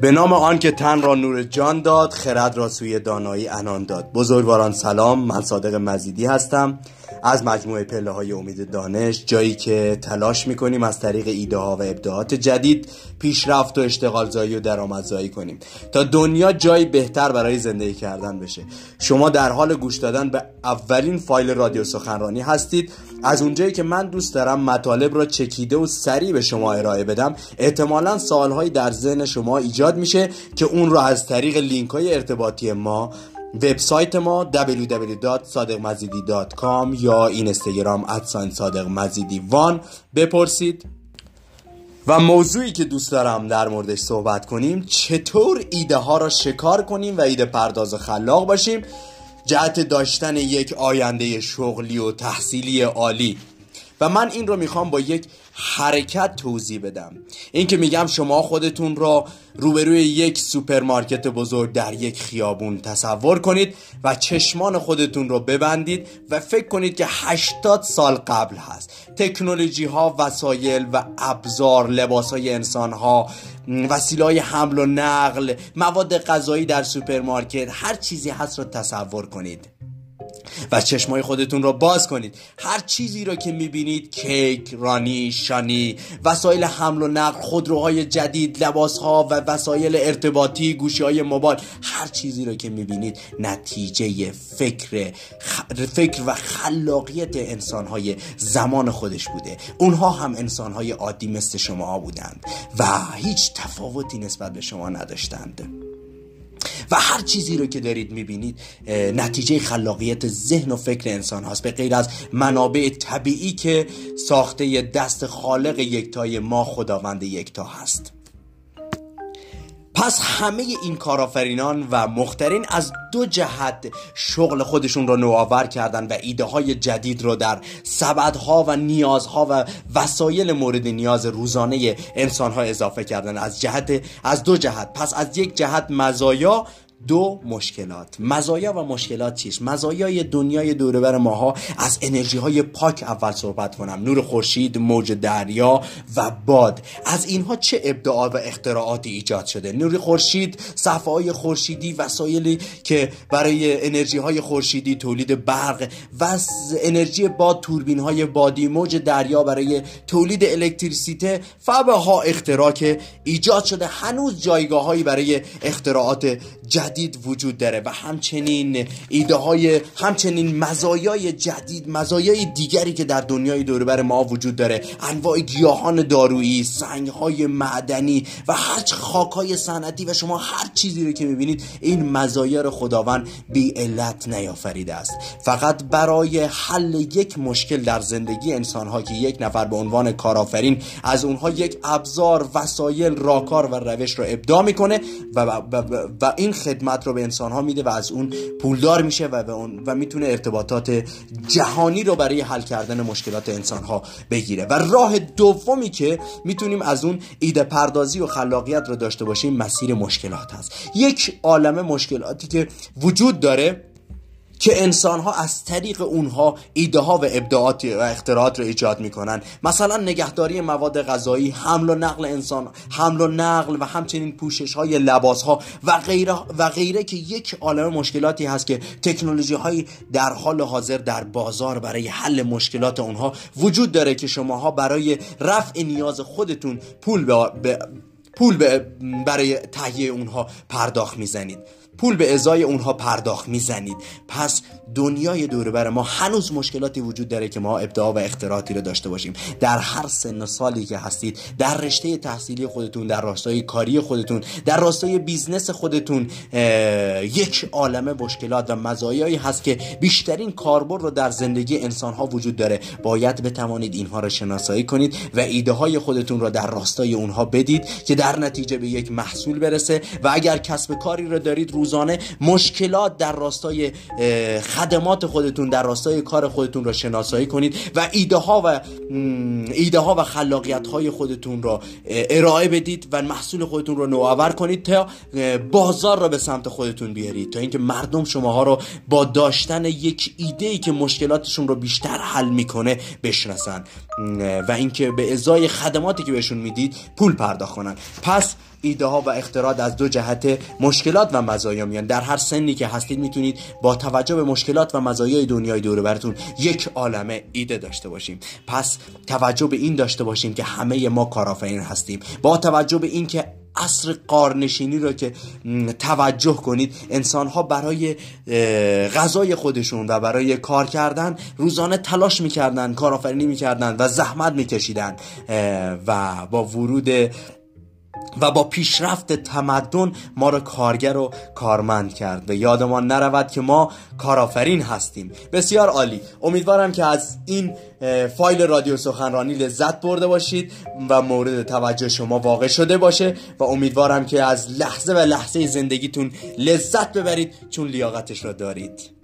به نام آن که تن را نور جان داد خرد را سوی دانایی انان داد. بزرگواران سلام من صادق مزیدی هستم. از مجموعه پله های امید دانش جایی که تلاش می‌کنیم از طریق ایده ها و ابداعات جدید پیشرفت و اشتغالزایی و درآمدزایی کنیم. تا دنیا جایی بهتر برای زندگی کردن بشه. شما در حال گوش دادن به اولین فایل رادیو سخنرانی هستید. از اونجایی که من دوست دارم مطالب را چکیده و سریع به شما ارائه بدم احتمالا سوالهایی در ذهن شما ایجاد میشه که اون را از طریق لینک های ارتباطی ما وبسایت ما www.sadegmazidi.com یا اینستاگرام ادساین صادق مزیدی وان بپرسید. و موضوعی که دوست دارم در موردش صحبت کنیم چطور ایده ها را شکار کنیم و ایده پرداز خلاق باشیم؟ جهت داشتن یک آینده شغلی و تحصیلی عالی. و من این رو می‌خوام با یک حرکت توضیح بدم. این که میگم شما خودتون را روبروی یک سوپرمارکت بزرگ در یک خیابون تصور کنید و چشمان خودتون رو ببندید و فکر کنید که 80 سال قبل هست. تکنولوژی ها وسایل و ابزار لباس های انسان ها وسیله های حمل و نقل مواد غذایی در سوپرمارکت هر چیزی هست رو تصور کنید. و چشمای خودتون رو باز کنید. هر چیزی رو که می‌بینید کیک، رانی، شانی وسایل حمل و نقل خودروهای جدید لباسها و وسایل ارتباطی گوشی های موبایل هر چیزی رو که می‌بینید نتیجه فکر فکر و خلاقیت انسانهای زمان خودش بوده. اونها هم انسانهای عادی مثل شما بودند و هیچ تفاوتی نسبت به شما نداشتند. و هر چیزی رو که دارید می‌بینید نتیجه خلاقیت ذهن و فکر انسان هاست. به غیر از منابع طبیعی که ساخته دست خالق یکتای ما خداوند یکتا هست. پس همه این کارآفرینان و مخترین از دو جهت شغل خودشون رو نوآور کردن و ایده های جدید رو در سبدها و نیازها و وسایل مورد نیاز روزانه انسان ها اضافه کردن. از جهت از دو جهت. پس از یک جهت مزایا دو مشکلات. مزایا و مشکلات چیست؟ مزایای دنیای دوربر ماها از انرژی های پاک اول صحبت کنم. نور خورشید موج دریا و باد. از اینها چه ابداع و اختراعاتی ایجاد شده؟ نور خورشید صفحه های خورشیدی وسایلی که برای انرژی های خورشیدی تولید برق و انرژی باد توربین های بادی موج دریا برای تولید الکتریسیته فبه ها اختراع که ایجاد شده. هنوز جایگاه هایی برای اختراعات جدید وجود داره و همچنین ایده های همچنین مزایای جدید مزایای دیگری که در دنیای دوربر ما وجود داره. انواع گیاهان دارویی سنگ های معدنی و هر خاک های صنعتی و شما هر چیزی رو که می‌بینید این مزایا رو خداوند بی علت نیافریده است. فقط برای حل یک مشکل در زندگی انسان ها که یک نفر به عنوان کارآفرین از اونها یک ابزار وسایل راکار و روش رو ابداع می‌کنه و, و, و, و این خدمت رو به انسان ها میده و از اون پولدار میشه و, اون و می‌تونه ارتباطات جهانی رو برای حل کردن مشکلات انسان ها بگیره. و راه دومی که می‌تونیم از اون ایده پردازی و خلاقیت رو داشته باشیم مسیر مشکلات هست. یک عالم مشکلاتی که وجود داره که انسان ها از طریق اونها ایده ها و ابداعات و اختراعات رو ایجاد می‌کنن. مثلا نگهداری مواد غذایی حمل و نقل انسان حمل و نقل و همچنین پوشش های لباس ها و غیره و غیره که یک عالم مشکلاتی هست که تکنولوژی های در حال حاضر در بازار برای حل مشکلات اونها وجود داره که شماها برای رفع نیاز خودتون پول به پول برای تهیه اونها پرداخت می‌زنید. پول به ازای اونها پرداخت می‌زنید. پس دنیای دور و بر ما هنوز مشکلاتی وجود داره که ما ابداع و اختراعاتی رو داشته باشیم. در هر سن سالی که هستید در رشته تحصیلی خودتون در راستای کاری خودتون در راستای business خودتون یک عالمه مشکلات و مزایایی هست که بیشترین کاربرد رو در زندگی انسان ها وجود داره. باید بتوانید اینها رو شناسایی کنید و ایده های خودتون رو در راستای اونها بدید که در نتیجه به یک محصول برسه و اگر کسب و کاری رو دارید روزانه مشکلات در راستای خدمات خودتون در راستای کار خودتون را شناسایی کنید و ایده ها و ایده ها و خلاقیت های خودتون را ارائه بدید و محصول خودتون رو نوآور کنید تا بازار را به سمت خودتون بیارید تا اینکه مردم شماها رو با داشتن یک ایده ای که مشکلاتشون رو بیشتر حل می‌کنه بشناسن و اینکه به ازای خدماتی که بهشون می‌دید پول پرداخت کنن پس ایده ها و اختراعات از دو جهت مشکلات و مزایا میان. در هر سنی که هستید می‌تونید با توجه به مشکلات و مزایای دنیای دور براتون یک عالمه ایده داشته باشیم. پس توجه به این داشته باشیم که همه ما کارآفرین هستیم. با توجه به این که عصر قارنشینی رو که توجه کنید انسان ها برای غذای خودشون و برای کار کردن روزانه تلاش می‌کردن کارآفرینی می‌کردن و زحمت میکشیدن و با ورود و با پیشرفت تمدن ما رو کارگر و کارمند کرد. و یادمان نرود که ما کارآفرین هستیم. بسیار عالی. امیدوارم که از این فایل رادیو سخنرانی لذت برده باشید و مورد توجه شما واقع شده باشه و امیدوارم که از لحظه و لحظه زندگیتون لذت ببرید چون لیاقتش را دارید.